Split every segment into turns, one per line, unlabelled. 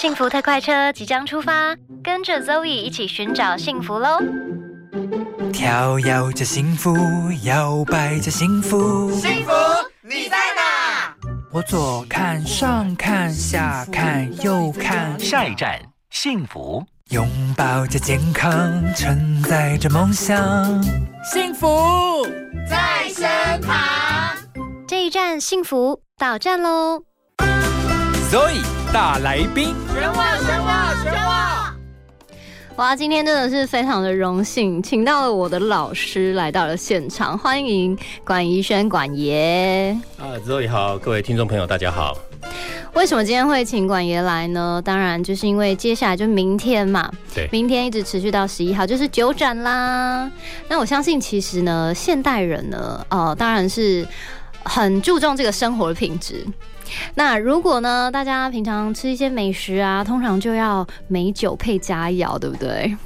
幸福特快车即将出发，跟着 Zoe 一起寻找幸福喽！
跳跃着幸福，摇摆着幸福，
幸福你在哪？
我左看上看下看右看，
下一站幸福，
拥抱着健康，承载着梦想，
幸福在身旁。
这一站幸福到站喽
！Zoe 大来宾，
选我选我选我！
哇，今天真的是非常的荣幸，请到了我的老师来到了现场，欢迎管怡轩管爷。
啊，Zoe 好，各位听众朋友大家好。
为什么今天会请管爷来呢？当然就是因为接下来就明天嘛，
对，
明天一直持续到十一号就是九展啦。那我相信其实呢，现代人呢，呃，当然是很注重这个生活的品质。那如果呢，大家平常吃一些美食啊，通常就要美酒配佳肴，对不对？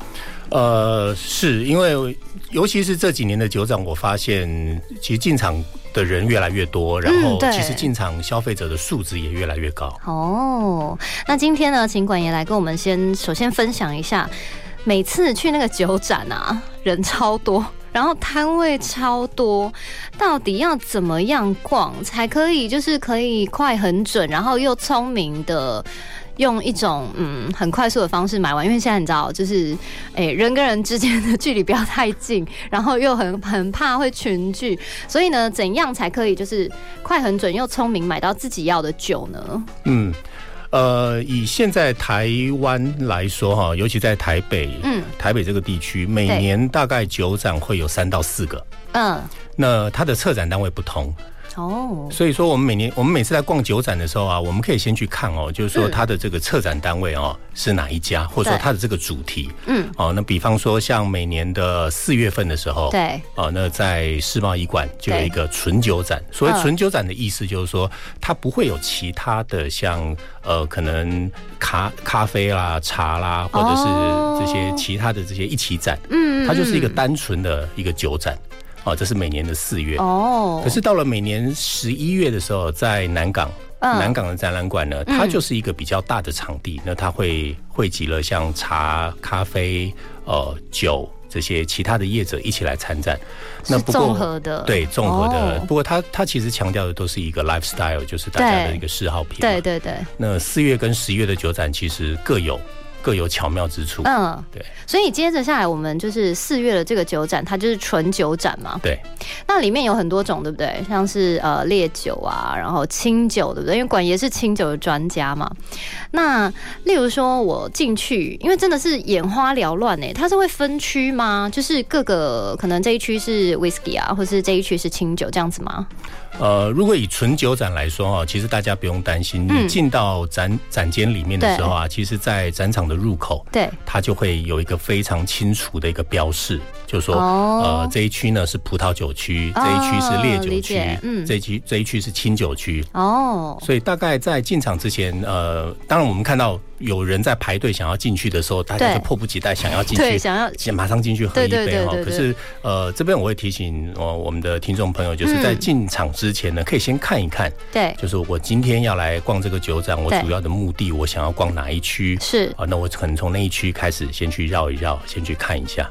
呃，是因为尤其是这几年的酒展，我发现其实进场的人越来越多，然后其实进场消费者的素质也越来越高。
哦，那今天呢，请管爷来跟我们先首先分享一下，每次去那个酒展啊，人超多，然后摊位超多，到底要怎么样逛才可以，就是可以快很准，然后又聪明的。用一种嗯很快速的方式买完，因为现在你知道，就是诶、人跟人之间的距离不要太近，然后又很很怕会群聚，所以呢，怎样才可以就是快很准又聪明买到自己要的酒呢？
嗯，呃，以现在台湾来说哈，尤其在台北，
嗯。
台北这个地区，每年大概酒展会有三到四个，
嗯，
那它的策展单位不同，
哦，
所以说，我们每年我们每次在逛酒展的时候啊，我们可以先去看哦，就是说
嗯。
它的这个策展单位哦是哪一家，或者说它的这个主题。
嗯，
哦。那比方说，像每年的四月份的时候，
对，
哦，那在世贸一馆就有一个纯酒展。所谓
嗯
纯酒展的意思就是说，它不会有其他的像呃可能咖咖啡啦、茶啦，或者
哦
是这些其他的这些一起展，
嗯
它就是一个
嗯
单纯的一个酒展。哦，这是每年的四月。
哦，
可是到了每年十一月的时候，在南港，
嗯
南港的展览馆呢，它就是一个比较大的场地，那它会汇集了像茶、咖啡、呃酒这些其他的业者一起来参展。
是综合的，
对综合的，
哦
不过它它其实强调的都是一个 lifestyle，就是大家的一个嗜好品。
对。对对，
那四月跟十一月的酒展其实各有各有巧妙之处。
嗯，
对
所以接着下来，我们就是四月的这个酒展，它就是纯酒展嘛。
对，
那里面有很多种，对不对？像是呃烈酒啊，然后清酒，对不对？因为管爷是清酒的专家嘛。那例如说我进去，因为真的是眼花缭乱呢，它是会分区吗？就是各个可能这一区是 whisky 啊，或是这一区是清酒这样子吗？
呃，如果以纯酒展来说哈，其实大家不用担心，
嗯
你进到展展间里面的时候啊，其实，在展场的入口，
对，
它就会有一个非常清楚的一个标示，就是说，
哦
呃，这一区呢是葡萄酒区，
哦
这一区是烈酒
理
区这一区这一区是清酒区。
哦，
所以大概在进场之前，呃，当然我们看到有人在排队想要进去的时候，大家
对
就迫不及待想要进
对，
去，
想要
先马上进去喝一杯哈。可是呃，这边我会提醒呃我们的听众朋友，就是
嗯
在进场之前呢，可以先看一看，
对
就是我今天要来逛这个酒展，我主要的目的，我想要逛哪一区。
是
啊，那我可能从那一区开始，先去绕一绕，先去看一下。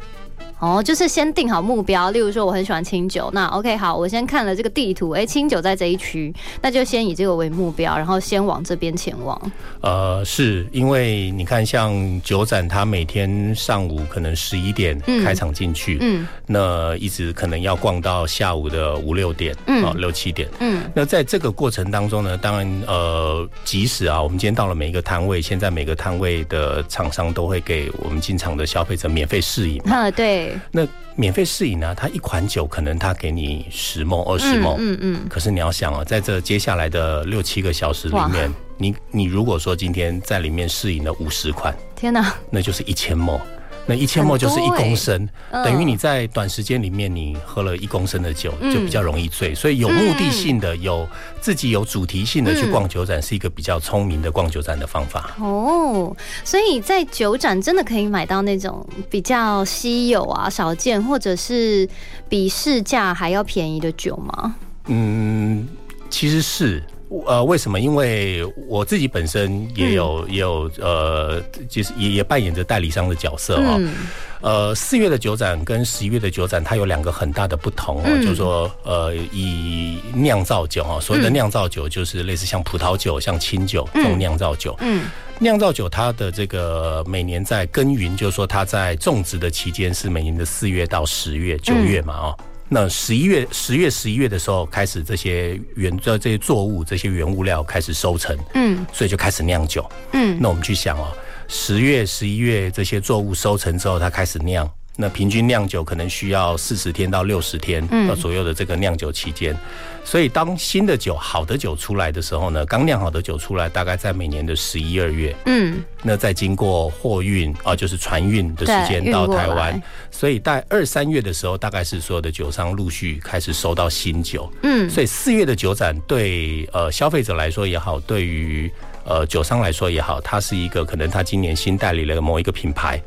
哦，就是先定好目标，例如说我很喜欢清酒，那 OK 好，我先看了这个地图，哎，清酒在这一区，那就先以这个为目标，然后先往这边前往。
呃，是因为你看，像酒展，它每天上午可能十一点
嗯
开场进去，
嗯
那一直可能要逛到下午的五六点，
嗯
哦，六七点。
嗯，
那在这个过程当中呢，当然，呃，即使啊，我们今天到了每一个摊位，现在每个摊位的厂商都会给我们进场的消费者免费试饮。
嗯，对，
那免费试饮呢，它一款酒可能它给你十梦、二十梦，
嗯嗯，
可是你要想啊，在这接下来的六七个小时里面，你你如果说今天在里面试饮了五十款，
天哪，
那就是一千梦。那一千沫就是一公升，
嗯
等于你在短时间里面你喝了一公升的酒，
嗯
就比较容易醉。所以有目的性的、有自己有主题性的去
嗯
逛酒展，是一个比较聪明的逛酒展的方法。
哦，所以在酒展真的可以买到那种比较稀有啊、少见，或者是比市价还要便宜的酒吗？
嗯，其实是呃，为什么？因为我自己本身也有、也有呃，就是也也扮演着代理商的角色哦。
嗯
呃，四月的酒展跟十一月的酒展，它有两个很大的不同哦，
嗯
就是说，呃，以酿造酒哦，所谓的酿造酒就是类似像葡萄酒、像清酒这种酿造酒。
嗯
酿造酒它的这个每年在耕耘，就是说它在种植的期间是每年的四月到十月、九月嘛哦。那十一月、十月、十一月的时候，开始这些原这这些作物、这些原物料开始收成，
嗯
所以就开始酿酒。
嗯
那我们去想哦，十月、十一月这些作物收成之后，它开始酿。那平均酿酒可能需要四十天到六十天呃左右的这个酿酒期间，所以当新的酒、好的酒出来的时候呢，刚酿好的酒出来，大概在每年的十一二月，
嗯。
那再经过货运啊、就是船运的时间到台湾，所以在二三月的时候，大概是所有的酒商陆续开始收到新酒。
嗯。
所以四月的酒展对呃消费者来说也好，对于呃酒商来说也好，它是一个可能他今年新代理了某一个品牌。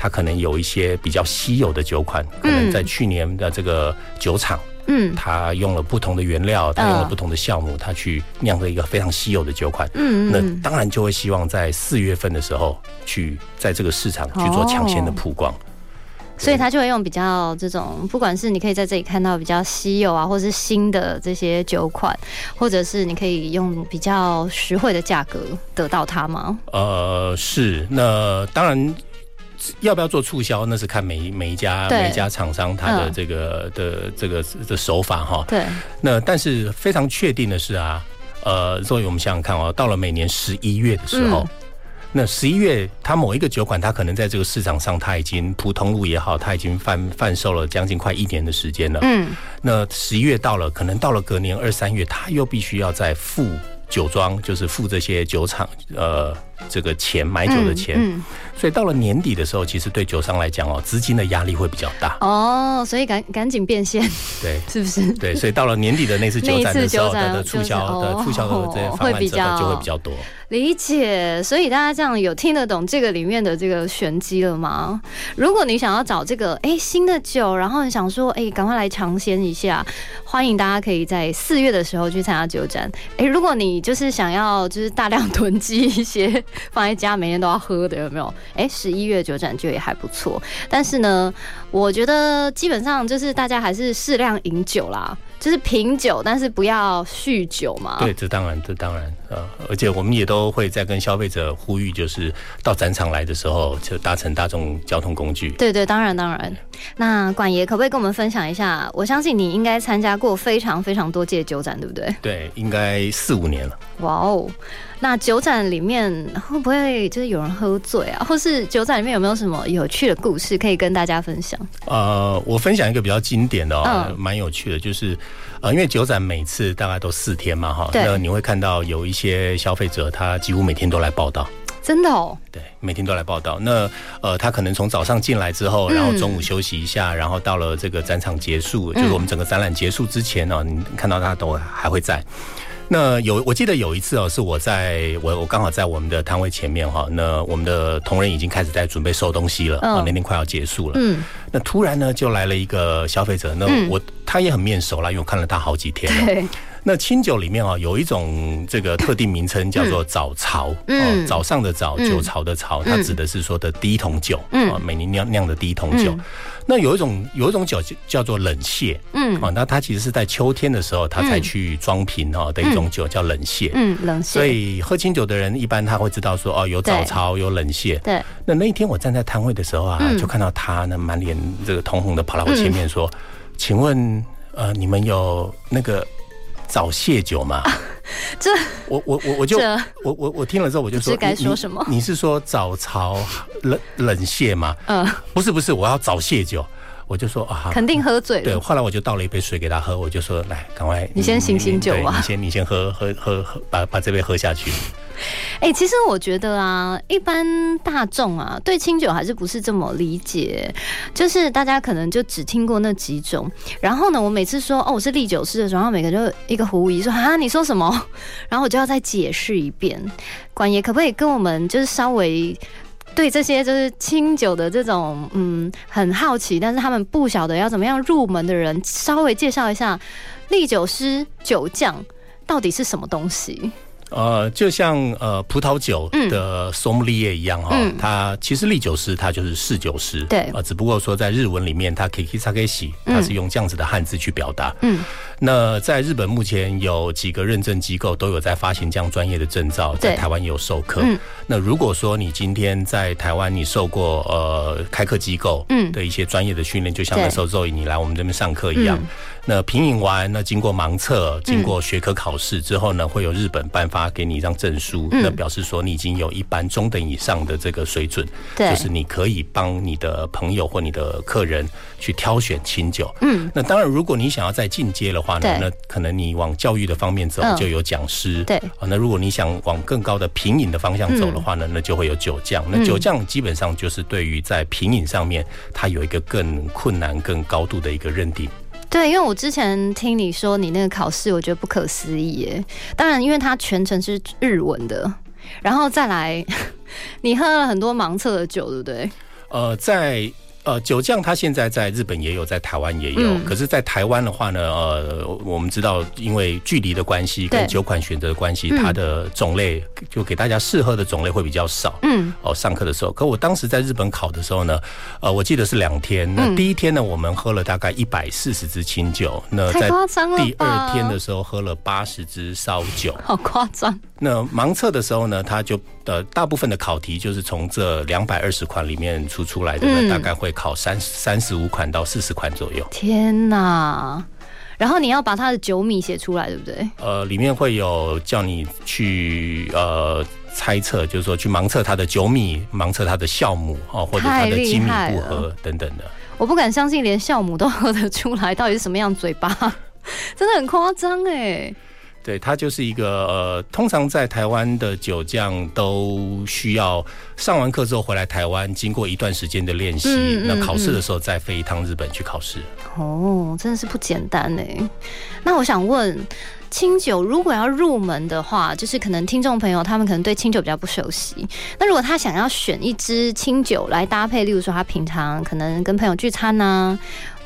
它可能有一些比较稀有的酒款，可能在去年的这个酒厂，
嗯
他用了不同的原料，他用了
嗯
不同的酵母，他去酿了一个非常稀有的酒款。那
嗯那，
当然就会希望在四月份的时候去在这个市场去做抢先的曝光。
所以他就会用比较这种，不管是你可以在这里看到比较稀有啊，或是新的这些酒款，或者是你可以用比较实惠的价格得到它吗？
呃，是，那当然。要不要做促销，那是看每一每一家每一家厂商他的
嗯
这个、的这个的手法哈。
对，
那但是非常确定的是啊，呃，所以我们想想看哦，到了每年十一月的时候，
嗯
那十一月它某一个酒款，它可能在这个市场上，它已经普通路也好，它已经贩贩售了将近快一年的时间了。
嗯
那十一月到了，可能到了隔年二三月，它又必须要再付酒庄，就是付这些酒厂呃这个钱买酒的钱，
嗯
所以到了年底的时候，其实对酒商来讲哦，资金的压力会比较大。
哦，所以赶赶紧变现，
对
是不是？
对，所以到了年底的那次酒展的时候 的的促销的促销的这
会比
之后就会比较多。
理解，所以大家这样有听得懂这个里面的这个玄机了吗？如果你想要找这个哎新的酒，然后你想说哎赶快来尝鲜一下，欢迎大家可以在四月的时候去参加酒展。哎，如果你就是想要就是大量囤积一些 放在家每天都要喝的，有没有？哎，十一月酒展就也还不错，但是呢，我觉得基本上就是大家还是适量饮酒啦。就是品酒，但是不要酗酒嘛。
对，这当然，这当然，呃，而且我们也都会在跟消费者呼吁，就是到展场来的时候，就搭乘大众交通工具。
对对，当然当然。那管爷可不可以跟我们分享一下？我相信你应该参加过非常非常多届酒展，对不对？
对，应该四五年了。
哇哦，那酒展里面会不会就是有人喝醉啊？或是酒展里面有没有什么有趣的故事可以跟大家分享？
呃，我分享一个比较经典的哦，
嗯
蛮、有趣的，就是呃，因为酒展每次大概都四天嘛，哈，那你会看到有一些消费者他几乎每天都来报道。
真的哦，
对，每天都来报道。那呃，他可能从早上进来之后，
嗯
然后中午休息一下，然后到了这个展场结束，
嗯
就是我们整个展览结束之前呢、你看到他都还会在。那有，我记得有一次哦，是我在我我刚好在我们的摊位前面哈，那我们的同仁已经开始在准备收东西了，
嗯
啊，那天快要结束了。
嗯，
那突然呢，就来了一个消费者，那
嗯
我、他也很面熟啦，因为我看了他好几天了。
对，
那清酒里面啊、有一种这个特定名称叫做早朝，
嗯。
哦，早上的早，
嗯
酒潮的潮，它指的是说的第一桶酒，
嗯。
啊，每年酿酿的第一桶酒。
嗯。
那有一种有一种酒叫叫做冷泻，
嗯。
啊，那它其实是在秋天的时候，它才去装瓶哈的一种酒，叫冷泻。
嗯，冷
所，以喝清酒的人一般他会知道说哦，有早朝，有冷泻。
对，
那那一天我站在摊位的时候啊，
嗯。
就看到他呢满脸这个通红的跑到我前面说：“请问呃，你们有那个早泄酒嘛？”
这
我我我我就我我我听了之后我就说
该说什么
你你是说早朝冷冷泻吗？
嗯，
不是不是，我要早泄酒。我就说啊，
肯定喝醉
对，后来我就倒了一杯水给他喝，我就说来，赶快
你先醒醒酒啊
你先你先喝喝喝喝，把把这杯喝下去。
哎、其实我觉得啊，一般大众啊，对清酒还是不是这么理解，就是大家可能就只听过那几种。然后呢，我每次说哦我是历酒师的时候，然后每个人就一个狐疑说啊你说什么？然后我就要再解释一遍。管爷可不可以跟我们就是稍微？对这些就是清酒的这种嗯很好奇，但是他们不晓得要怎么样入门的人，稍微介绍一下历酒师、酒匠到底是什么东西？
呃，就像呃葡萄酒的 sommelier 一样哈，
嗯。
它其实利酒师它就是侍酒师，
对。
啊，只不过说在日文里面，它 kiki sakeshi，它是用这样子的汉字去表达。
嗯，
那在日本目前有几个认证机构都有在发行这样专业的证照，在台湾也有授课。
嗯。
那如果说你今天在台湾你受过呃开课机构
嗯。
的一些专业的训练，就像
对。
那时候周颖你来我们这边上课一样，
嗯
那品饮完，那经过盲测，经过学科考试之后呢，会有日本颁发给你一张证书，
嗯。
那表示说你已经有一般中等以上的这个水准，
对。
就是你可以帮你的朋友或你的客人去挑选清酒。
嗯，
那当然，如果你想要再进阶的话呢，那可能你往教育的方面走
嗯，
就有讲师。
对。
啊，那如果你想往更高的品饮的方向走的话呢，那就会有酒匠。那
嗯
酒匠基本上就是对于在品饮上面，它有一个更困难、更高度的一个认定。
对，因为我之前听你说你那个考试，我觉得不可思议耶。当然，因为它全程是日文的，然后再来，你喝了很多盲测的酒，对不对？
呃，在呃酒酱它现在在日本也有，在台湾也有。
嗯
可是，在台湾的话呢，呃，我们知道，因为距离的关系跟酒款选择的关系，
嗯
它的种类就给大家适合的种类会比较少。
嗯，
哦，上课的时候，可我当时在日本考的时候呢，呃，我记得是两天。那
嗯
第一天呢，我们喝了大概一百四十支清酒，那
太
在第二天的时候喝了八十支烧酒。
好夸张。
那盲测的时候呢，它就呃大部分的考题就是从这两百二十款里面出出来的呢，
嗯
大概会考三三十五款到四十款左右。
天哪！然后你要把它的酒米写出来，对不对？
呃，里面会有叫你去呃猜测，就是说去盲测它的酒米，盲测它的酵母哦，或者它的精米不合等等的。
我不敢相信，连酵母都 喝得出来，到底是什么样嘴巴？真的很夸张哎。
对，它就是一个呃，通常在台湾的酒匠都需要上完课之后回来台湾，经过一段时间的练习，
嗯嗯
那考试的时候再飞一趟日本去考试。
哦，真的是不简单哎。那我想问，清酒如果要入门的话，就是可能听众朋友他们可能对清酒比较不熟悉。那如果他想要选一支清酒来搭配，例如说他平常可能跟朋友聚餐呐、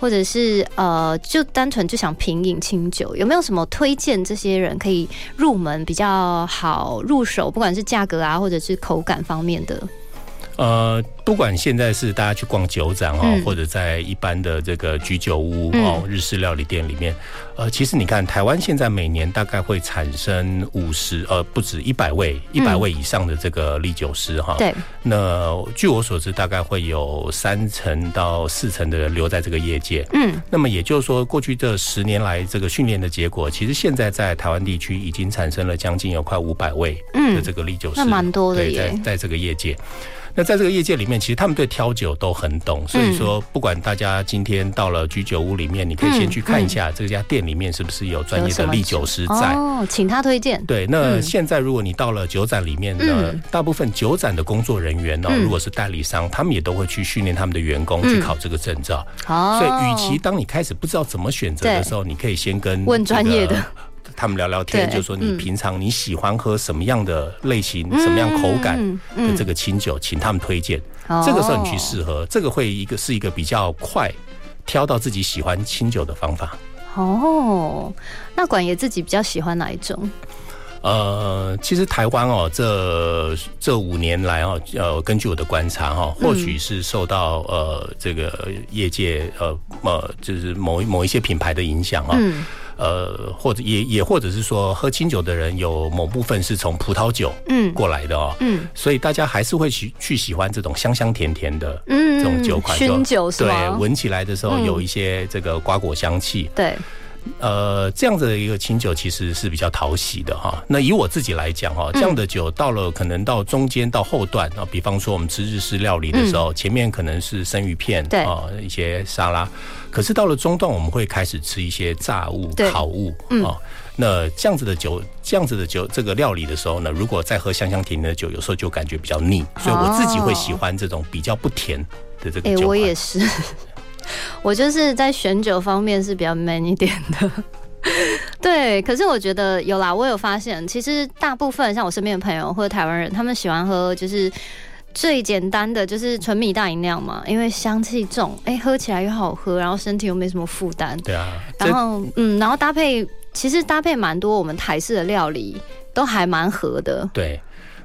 或者是呃，就单纯就想品饮清酒，有没有什么推荐这些人可以入门比较好入手，不管是价格啊，或者是口感方面的？
呃，不管现在是大家去逛酒展哦，
嗯。
或者在一般的这个居酒屋
嗯。
哦、日式料理店里面，呃，其实你看台湾现在每年大概会产生五十呃不止一百位一百位以上的这个利酒师哈。
嗯对，
那据我所知，大概会有三成到四成的人留在这个业界。
嗯，
那么也就是说，过去这十年来这个训练的结果，其实现在在台湾地区已经产生了将近有快五百位的这个利酒师，
那蛮多的
在在这个业界。那在这个业界里面，其实他们对挑酒都很懂，所以说不管大家今天到了居酒屋里面，你可以先去看一下这家店里面是不是有专业的利酒师在。
哦，请他推荐。
对，那
嗯
现在如果你到了酒展里面呢，
嗯
大部分酒展的工作人员呢，
嗯
如果是代理商，他们也都会去训练他们的员工去考这个证照。
哦
所以，与其当你开始不知道怎么选择的时候，你可以先跟
问专业的
这个他们聊聊天，
对
就说你
嗯
平常你喜欢喝什么样的类型、什么样口感
嗯
的这个清酒，请他们推荐。
哦
这个时候你去试喝，这个会一个是一个比较快挑到自己喜欢清酒的方法。
哦，那管爷自己比较喜欢哪一种？
呃，其实台湾哦，这这五年来哦，呃，根据我的观察哈、哦，或许是受到呃这个业界呃呃，就是某某一些品牌的影响啊、哦，
嗯
呃，或者也也或者是说喝清酒的人有某部分是从葡萄酒
嗯。
过来的哦，
嗯。
所以大家还是会去去喜欢这种香香甜甜的
嗯
这种酒款，
熏酒是
对，闻起来的时候
嗯。
有一些这个瓜果香气，
对，
呃，这样子的一个清酒其实是比较讨喜的哈。那以我自己来讲哈，这样的酒到了可能到中间到后段啊，比方说我们吃日式料理的时候，前面可能是生鱼片，
对
啊，一些沙拉，可是到了中段我们会开始吃一些炸物、烤物
嗯
啊。那这样子的酒，这样子的酒，这个料理的时候呢，如果再喝香香甜甜的酒，有时候就感觉比较腻，所以我自己会喜欢这种比较不甜的这个
哎、
酒款。
我也是，我就是在选酒方面是比较 man 一点的。对，可是我觉得有啦，我有发现，其实大部分像我身边的朋友或者台湾人，他们喜欢喝就是最简单的，就是纯米大饮料嘛，因为香气重，哎、喝起来又好喝，然后身体又没什么负担。
对啊，
然后，嗯，然后搭配其实搭配蛮多我们台式的料理，都还蛮合的。
对。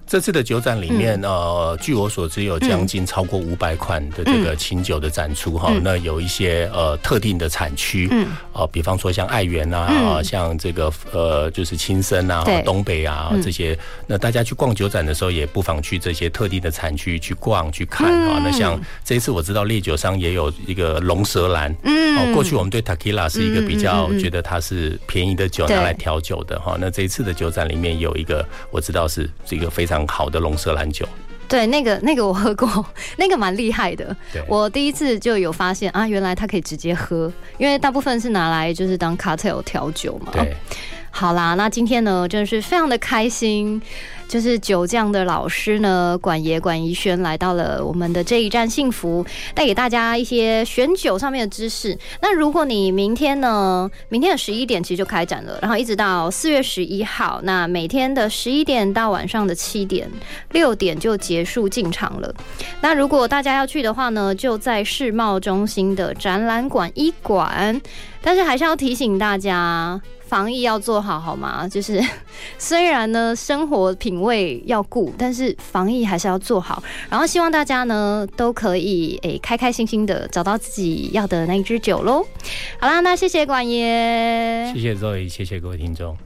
这次的酒展里面，呃，据我所知，有将近超过五百款的这个清酒的展出哈。那有一些呃特定的产区，嗯呃，比方说像爱媛啊，像这个呃就是青森啊、东北啊这些。那大家去逛酒展的时候，也不妨去这些特定的产区去逛去看啊。那像这一次我知道烈酒商也有一个龙舌兰，哦，过去我们对 Tequila 是一个比较觉得它是便宜的酒拿来调酒的哈。那这一次的酒展里面有一个我知道是这个非常。好的龙舌兰酒，
对，那个那个我喝过，那个蛮厉害的。我第一次就有发现啊，原来它可以直接喝，因为大部分是拿来就是当 cocktail 调酒嘛。
对，
好啦，那今天呢，真的是非常的开心。就是酒匠的老师呢，管爷管怡轩来到了我们的这一站幸福，带给大家一些选酒上面的知识。那如果你明天呢，明天的十一点其实就开展了，然后一直到四月十一号，那每天的十一点到晚上的七点六点就结束进场了。那如果大家要去的话呢，就在世贸中心的展览馆一馆，但是还是要提醒大家。防疫要做好，好吗？就是 虽然呢，生活品味要顾，但是防疫还是要做好。然后希望大家呢都可以诶开开心心的找到自己要的那一支酒喽。好啦，那谢谢管爷，
谢谢各位，谢谢各位听众。